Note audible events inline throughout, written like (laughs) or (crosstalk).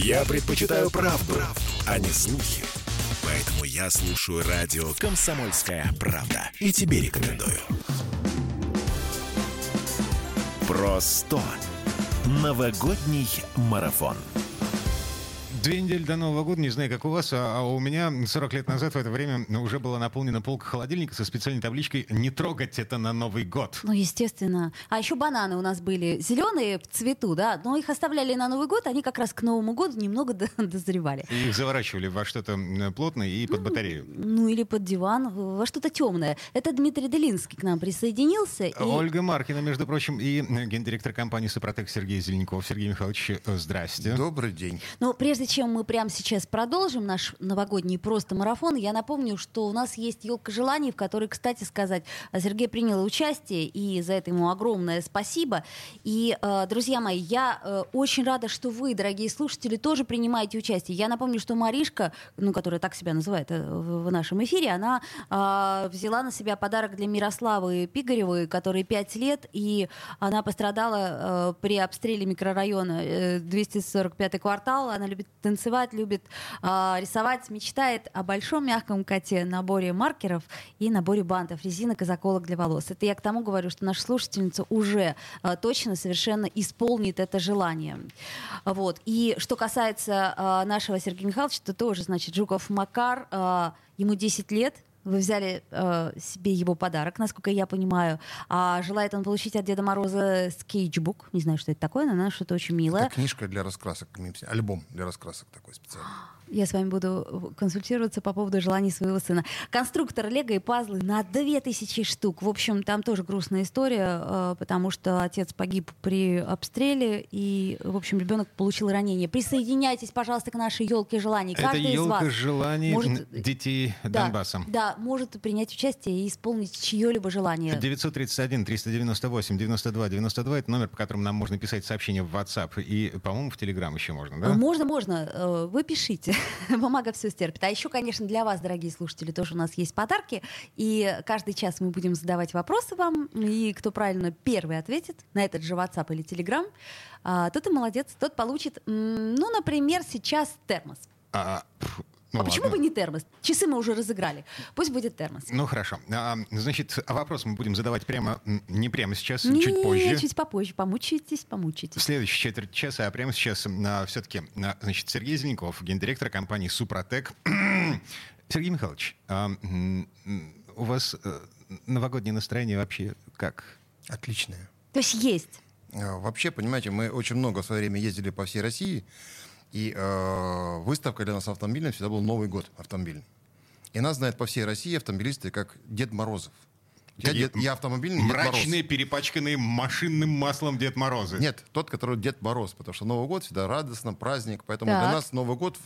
Я предпочитаю правду, правду, а не слухи. Поэтому я слушаю радио «Комсомольская правда». И тебе рекомендую. Просто новогодний марафон. Две недели до Нового года, не знаю, как у вас, а, а у меня 40 лет назад в это время уже была наполнена полка холодильника со специальной табличкой «Не трогать это на Новый год». Ну, естественно. А еще бананы у нас были зеленые в цвету, да, но их оставляли на Новый год, они как раз к Новому году немного (laughs) дозревали. И их заворачивали во что-то плотное и под батарею. Ну, или под диван, во что-то темное. Это Дмитрий Делинский к нам присоединился. И... Ольга Маркина, между прочим, и гендиректор компании «Супротек» Сергей Зеленков. Сергей Михайлович, здрасте. Добрый день. Ну, прежде чем мы прямо сейчас продолжим наш новогодний просто марафон, я напомню, что у нас есть елка желаний, в которой, кстати сказать, Сергей принял участие, и за это ему огромное спасибо. И, э, друзья мои, я э, очень рада, что вы, дорогие слушатели, тоже принимаете участие. Я напомню, что Маришка, ну, которая так себя называет э, в нашем эфире, она взяла на себя подарок для Мирославы Пигаревой, которой 5 лет, и она пострадала при обстреле микрорайона 245 квартал. Она любит танцевать, любит э, рисовать, мечтает о большом мягком коте, наборе маркеров и наборе бантов, резинок и заколок для волос. Это я к тому говорю, что наша слушательница уже э, точно совершенно исполнит это желание. Вот. И что касается э, нашего Сергея Михайловича, то тоже, значит, Жуков Макар, э, ему 10 лет, вы взяли э, себе его подарок, насколько я понимаю. А желает он получить от Деда Мороза скетчбук. Не знаю, что это такое, но что-то очень милое. Это книжка для раскрасок, альбом для раскрасок такой специальный. Я с вами буду консультироваться по поводу желаний своего сына. Конструктор Лего и пазлы на 2000 штук. В общем, там тоже грустная история, э, потому что отец погиб при обстреле, и, в общем, ребенок получил ранение. Присоединяйтесь, пожалуйста, к нашей елке желаний. Каждый Это елка желаний может, детей да, Донбасса. Да, может принять участие и исполнить чье-либо желание. 931 398 92 92 это номер, по которому нам можно писать сообщения в WhatsApp и, по-моему, в Telegram еще можно, да? Можно, можно. Э, вы пишите. (laughs) Бумага все стерпит. А еще, конечно, для вас, дорогие слушатели, тоже у нас есть подарки. И каждый час мы будем задавать вопросы вам. И кто правильно первый ответит на этот же WhatsApp или Telegram, а, тот и молодец. Тот получит, ну, например, сейчас термос. А, ну, а ладно. почему бы не термос? Часы мы уже разыграли. Пусть будет термос. Ну хорошо. А, значит, вопрос мы будем задавать прямо не прямо сейчас, не, чуть позже. Чуть попозже. Помучитесь, помучитесь. В следующей четверть часа, а прямо сейчас а, все-таки, а, значит, Сергей Зеленков, гендиректор компании Супротек. (clears throat) Сергей Михайлович, а, у вас а, новогоднее настроение вообще как? Отличное. То есть есть? А, вообще, понимаете, мы очень много в свое время ездили по всей России. И э, выставка для нас автомобильная всегда был Новый год автомобильный. И нас знают по всей России автомобилисты как Дед Морозов. Я, дед, я автомобильный Мрачные, Дед перепачканные машинным маслом Дед Морозы. Нет, тот, который Дед Мороз, потому что Новый год всегда радостно, праздник. Поэтому так. для нас Новый год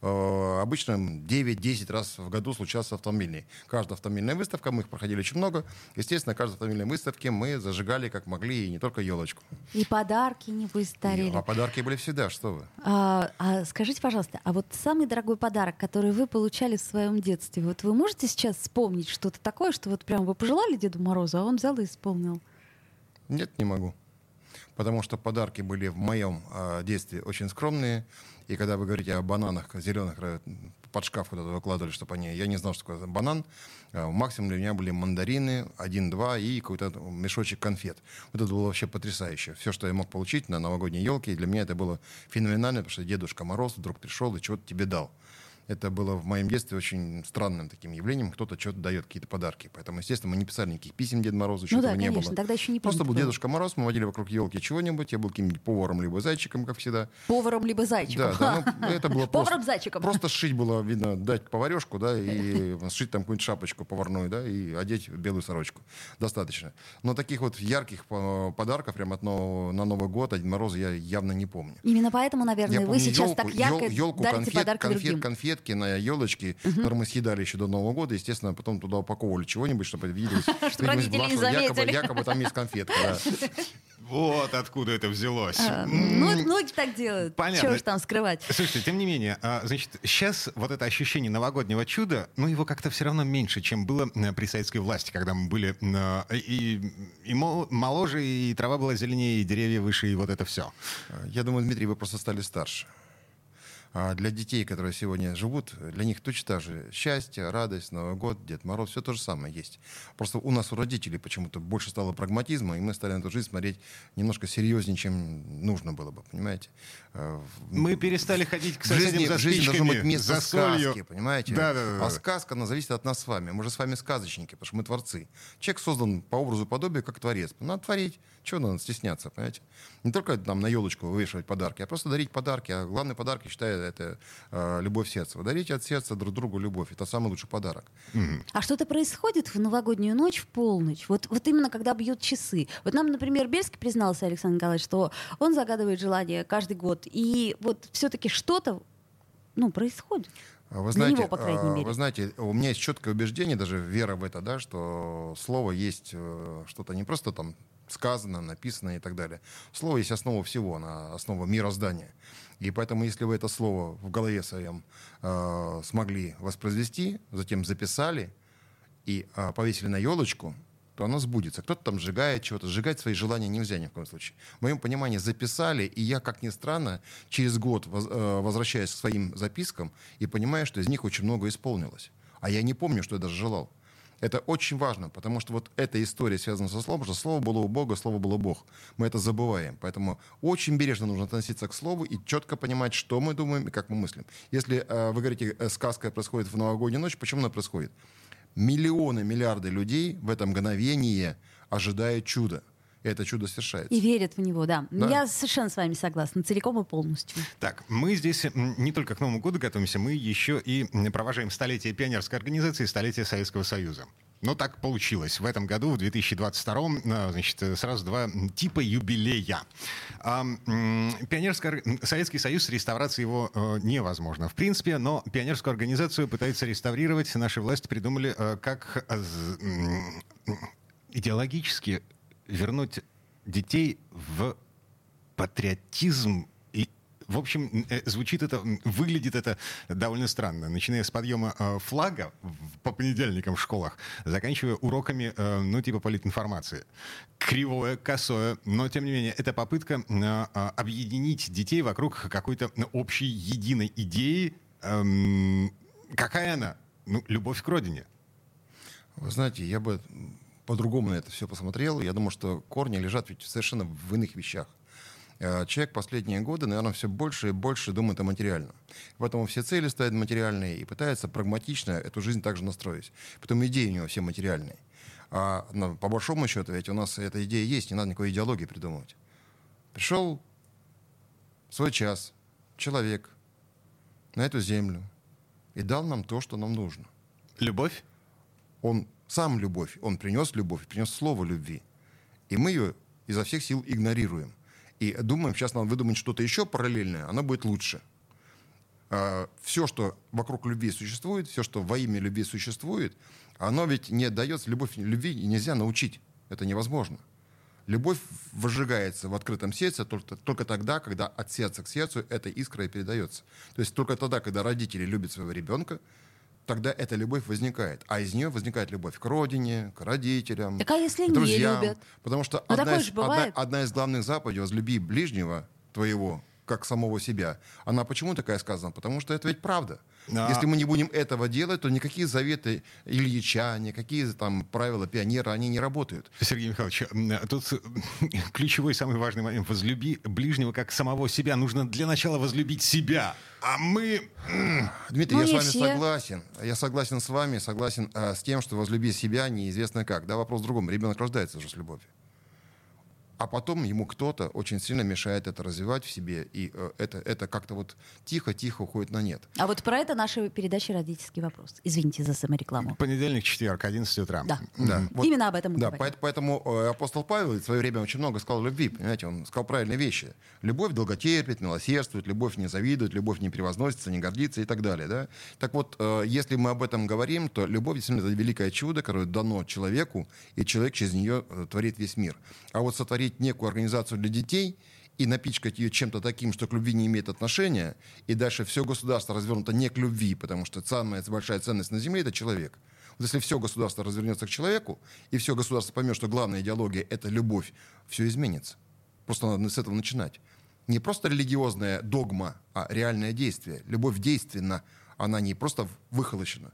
э, обычно 9-10 раз в году случался автомобильный. Каждая автомобильная выставка, мы их проходили очень много. Естественно, каждой автомобильной выставке мы зажигали как могли, и не только елочку. И подарки не вы старили. А подарки были всегда, что вы. А, а скажите, пожалуйста, а вот самый дорогой подарок, который вы получали в своем детстве, вот вы можете сейчас вспомнить что-то такое, что вот прям вы пожелали Деду Морозу, а он взял и исполнил? Нет, не могу. Потому что подарки были в моем э, детстве очень скромные. И когда вы говорите о бананах зеленых, э, под шкаф куда-то выкладывали, чтобы они... Я не знал, что такое банан. Э, максимум для меня были мандарины, один-два и какой-то мешочек конфет. Вот это было вообще потрясающе. Все, что я мог получить на новогодней елке, для меня это было феноменально, потому что Дедушка Мороз вдруг пришел и чего-то тебе дал. Это было в моем детстве очень странным таким явлением. Кто-то что-то дает, какие-то подарки. Поэтому, естественно, мы не писали никаких писем Деду Морозу, ну да, не было. Тогда еще не Просто был Дедушка Мороз, мы водили вокруг елки чего-нибудь. Я был каким-нибудь поваром либо зайчиком, как всегда. Поваром либо зайчиком. Да, да ну, (laughs) это было Поваром зайчиком. Просто сшить было, видно, дать поварешку, да, и (laughs) сшить там какую-нибудь шапочку поварную, да, и одеть белую сорочку. Достаточно. Но таких вот ярких подарков прямо от нового, на Новый год Один Мороз я явно не помню. Именно поэтому, наверное, я вы сейчас елку, так ярко елку, дарите конфет, подарки конфет, другим. Конфетки на елочке палочки, угу. которые мы съедали еще до Нового года. Естественно, потом туда упаковывали чего-нибудь, чтобы виделось. (laughs) Чтобы родители не заметили. Якобы там есть конфетка. (laughs) Вот откуда это взялось. А, ну, многие так делают. Понятно. Чего же там скрывать? Слушайте, тем не менее, а, значит, сейчас вот это ощущение новогоднего чуда, ну, его как-то все равно меньше, чем было э, при советской власти, когда мы были и, и моложе, и трава была зеленее, и деревья выше, и вот это все. Я думаю, Дмитрий, вы просто стали старше. А для детей, которые сегодня живут, для них точно так же счастье, радость, Новый год, Дед Мороз, все то же самое есть. Просто у нас, у родителей, почему-то больше стало прагматизма, и мы стали на эту жизнь смотреть немножко серьезнее, чем нужно было бы, понимаете? А, мы перестали ходить к соседям жизни, за жизни должно быть место за солью. сказки, понимаете? Да, да, да. А сказка, она зависит от нас с вами. Мы же с вами сказочники, потому что мы творцы. Человек создан по образу и подобию, как творец. Надо творить. Чего надо стесняться, понимаете? Не только там на елочку вывешивать подарки, а просто дарить подарки. А главный подарок, я считаю, это э, любовь сердца. Вы дарите от сердца друг другу любовь. Это самый лучший подарок. А что-то происходит в новогоднюю ночь, в полночь? Вот, вот именно когда бьют часы. Вот нам, например, Бельский признался, Александр Николаевич, что он загадывает желание каждый год. И вот все-таки что-то ну, происходит. А Вы Для знаете, него, по крайней а, мере. вы знаете, у меня есть четкое убеждение, даже вера в это, да, что слово есть э, что-то не просто там сказано, написано и так далее. Слово есть основа всего, она основа мироздания. И поэтому, если вы это слово в голове своем э, смогли воспроизвести, затем записали и э, повесили на елочку, то оно сбудется. Кто-то там сжигает чего-то. Сжигать свои желания нельзя ни в коем случае. В моем понимании записали, и я, как ни странно, через год воз- э, возвращаюсь к своим запискам и понимаю, что из них очень много исполнилось. А я не помню, что я даже желал. Это очень важно, потому что вот эта история связана со словом, что слово было у Бога, слово было Бог. Мы это забываем. Поэтому очень бережно нужно относиться к слову и четко понимать, что мы думаем и как мы мыслим. Если э, вы говорите, э, сказка происходит в новогоднюю ночь, почему она происходит? Миллионы, миллиарды людей в это мгновение ожидают чуда. И это чудо совершается. И верят в него, да. Да. Я совершенно с вами согласна, целиком и полностью. Так, мы здесь не только к Новому году готовимся, мы еще и провожаем столетие пионерской организации и столетие Советского Союза. Но так получилось. В этом году, в 2022, а, значит, э, сразу два типа юбилея. А, ор- Советский Союз, реставрация его э, невозможно. В принципе, но пионерскую организацию пытаются реставрировать. Наши власти придумали, э, как э, идеологически вернуть детей в патриотизм и в общем, э, звучит это, выглядит это довольно странно. Начиная с подъема э, флага по понедельникам в школах, заканчивая уроками, э, ну, типа политинформации. Кривое, косое, но, тем не менее, это попытка э, э, объединить детей вокруг какой-то общей, единой идеи. Эм, Какая она? Ну, любовь к родине. Вы знаете, я бы по-другому на это все посмотрел. Я думаю, что корни лежат ведь совершенно в иных вещах. Э, Человек последние годы, наверное, все больше и больше думает о материальном. Поэтому все цели ставят материальные и пытается прагматично эту жизнь также настроить. Потом идеи у него все материальные. А по большому счету, ведь у нас эта идея есть, не надо никакой идеологии придумывать. Пришел свой час человек на эту землю и дал нам то, что нам нужно Любовь? он сам любовь, он принес любовь, принес слово любви. И мы ее изо всех сил игнорируем. И думаем, сейчас надо выдумать что-то еще параллельное, оно будет лучше. все, что вокруг любви существует, все, что во имя любви существует, оно ведь не дается, любовь любви нельзя научить. Это невозможно. Любовь выжигается в открытом сердце только, только тогда, когда от сердца к сердцу эта искра и передается. То есть только тогда, когда родители любят своего ребенка, тогда эта любовь возникает. А из нее возникает любовь к родине, к родителям, Так а если к не друзьям. любят? Потому что Ну, одна из, одна, одна из главных заповедей «возлюби ближнего твоего, как самого себя». Она почему такая сказана? Потому что это ведь правда. А- Если мы не будем этого делать, то никакие заветы Ильича, никакие там правила пионера, они не работают. Сергей Михайлович, тут (laughs) ключевой, самый важный момент. Возлюби ближнего как самого себя. Нужно для начала возлюбить себя. А мы... Дмитрий, Ну, я с вами все. согласен. Я согласен с вами, согласен э, с тем, что возлюби себя неизвестно как. Да, вопрос в другом. Ребенок рождается уже с любовью. А потом ему кто-то очень сильно мешает это развивать в себе, и э, это, это как-то вот тихо-тихо уходит на нет. А вот про это наша передача «Родительский вопрос». Извините за саморекламу. Понедельник, четверг, 11 утра. Да. Да, вот- Именно об этом мы Да, говорим. поэт- поэтому э, апостол Павел в свое время очень много сказал о любви, понимаете, он сказал правильные вещи. Любовь долготерпит, милосердствует, любовь не завидует, любовь не превозносится, не гордится и так далее. Да? Так вот, э, если мы об этом говорим, то любовь действительно это великое чудо, которое дано человеку, и человек через нее творит весь мир. А вот сотворить некую организацию для детей и напичкать ее чем-то таким, что к любви не имеет отношения, и дальше все государство развернуто не к любви, потому что самая большая ценность на Земле — это человек. Вот если все государство развернется к человеку, и все государство поймет, что главная идеология — это любовь, все изменится. Просто надо с этого начинать. не просто религиозная догма, а реальное действие. Любовь действенна, она не просто выхолощена.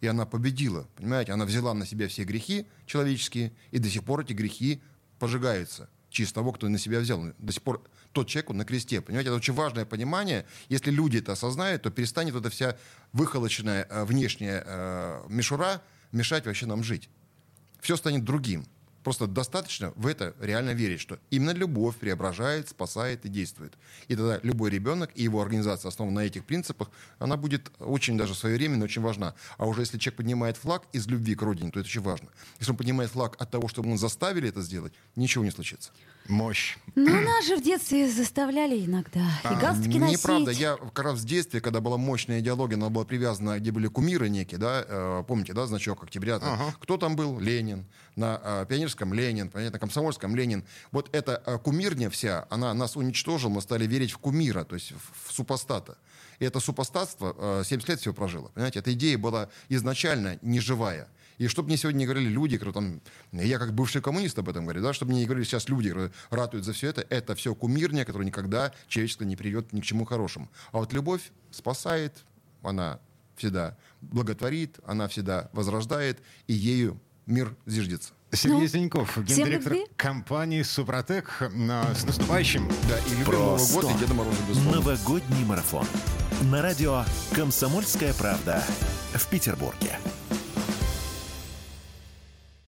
И она победила, понимаете? Она взяла на себя все грехи человеческие, и до сих пор эти грехи пожигаются через того, кто на себя взял. До сих пор тот человек, он на кресте. Понимаете, это очень важное понимание. Если люди это осознают, то перестанет эта вся выхолоченная э, внешняя э, мишура мешать вообще нам жить. Все станет другим. Просто достаточно в это реально верить, что именно любовь преображает, спасает и действует. И тогда любой ребенок и его организация, основана на этих принципах, она будет очень даже своевременно, очень важна. А уже если человек поднимает флаг из любви к родине, то это очень важно. Если он поднимает флаг от того, чтобы мы заставили это сделать, ничего не случится. Мощь. Ну, нас же в детстве заставляли иногда. И галстуки носить. Неправда. Я как раз в детстве, когда была мощная идеология, она была привязана, где были кумиры некие, да, э, помните, да, значок октября. Ага. Кто там был? Ленин. На э, Пионерском Ленин, понятно, Комсомольском Ленин. Вот эта э, кумирня вся, она нас уничтожила, мы стали верить в кумира, то есть в, супостата. И это супостатство э, 70 лет всего прожило. Понимаете, эта идея была изначально неживая. И чтобы мне сегодня не говорили люди, которые там, я как бывший коммунист об этом говорю, да, чтобы мне не говорили сейчас люди, которые ратуют за все это, это все кумирня, которая никогда человечество не приведет ни к чему хорошему. А вот любовь спасает, она всегда благотворит, она всегда возрождает, и ею мир зиждется. Сергей Ну, Зиньков, гендиректор компании «Супротек». С наступающим. Да, и любим Новый год, и Деда Мороза безусловно. Новогодний марафон. На радио «Комсомольская правда» в Петербурге.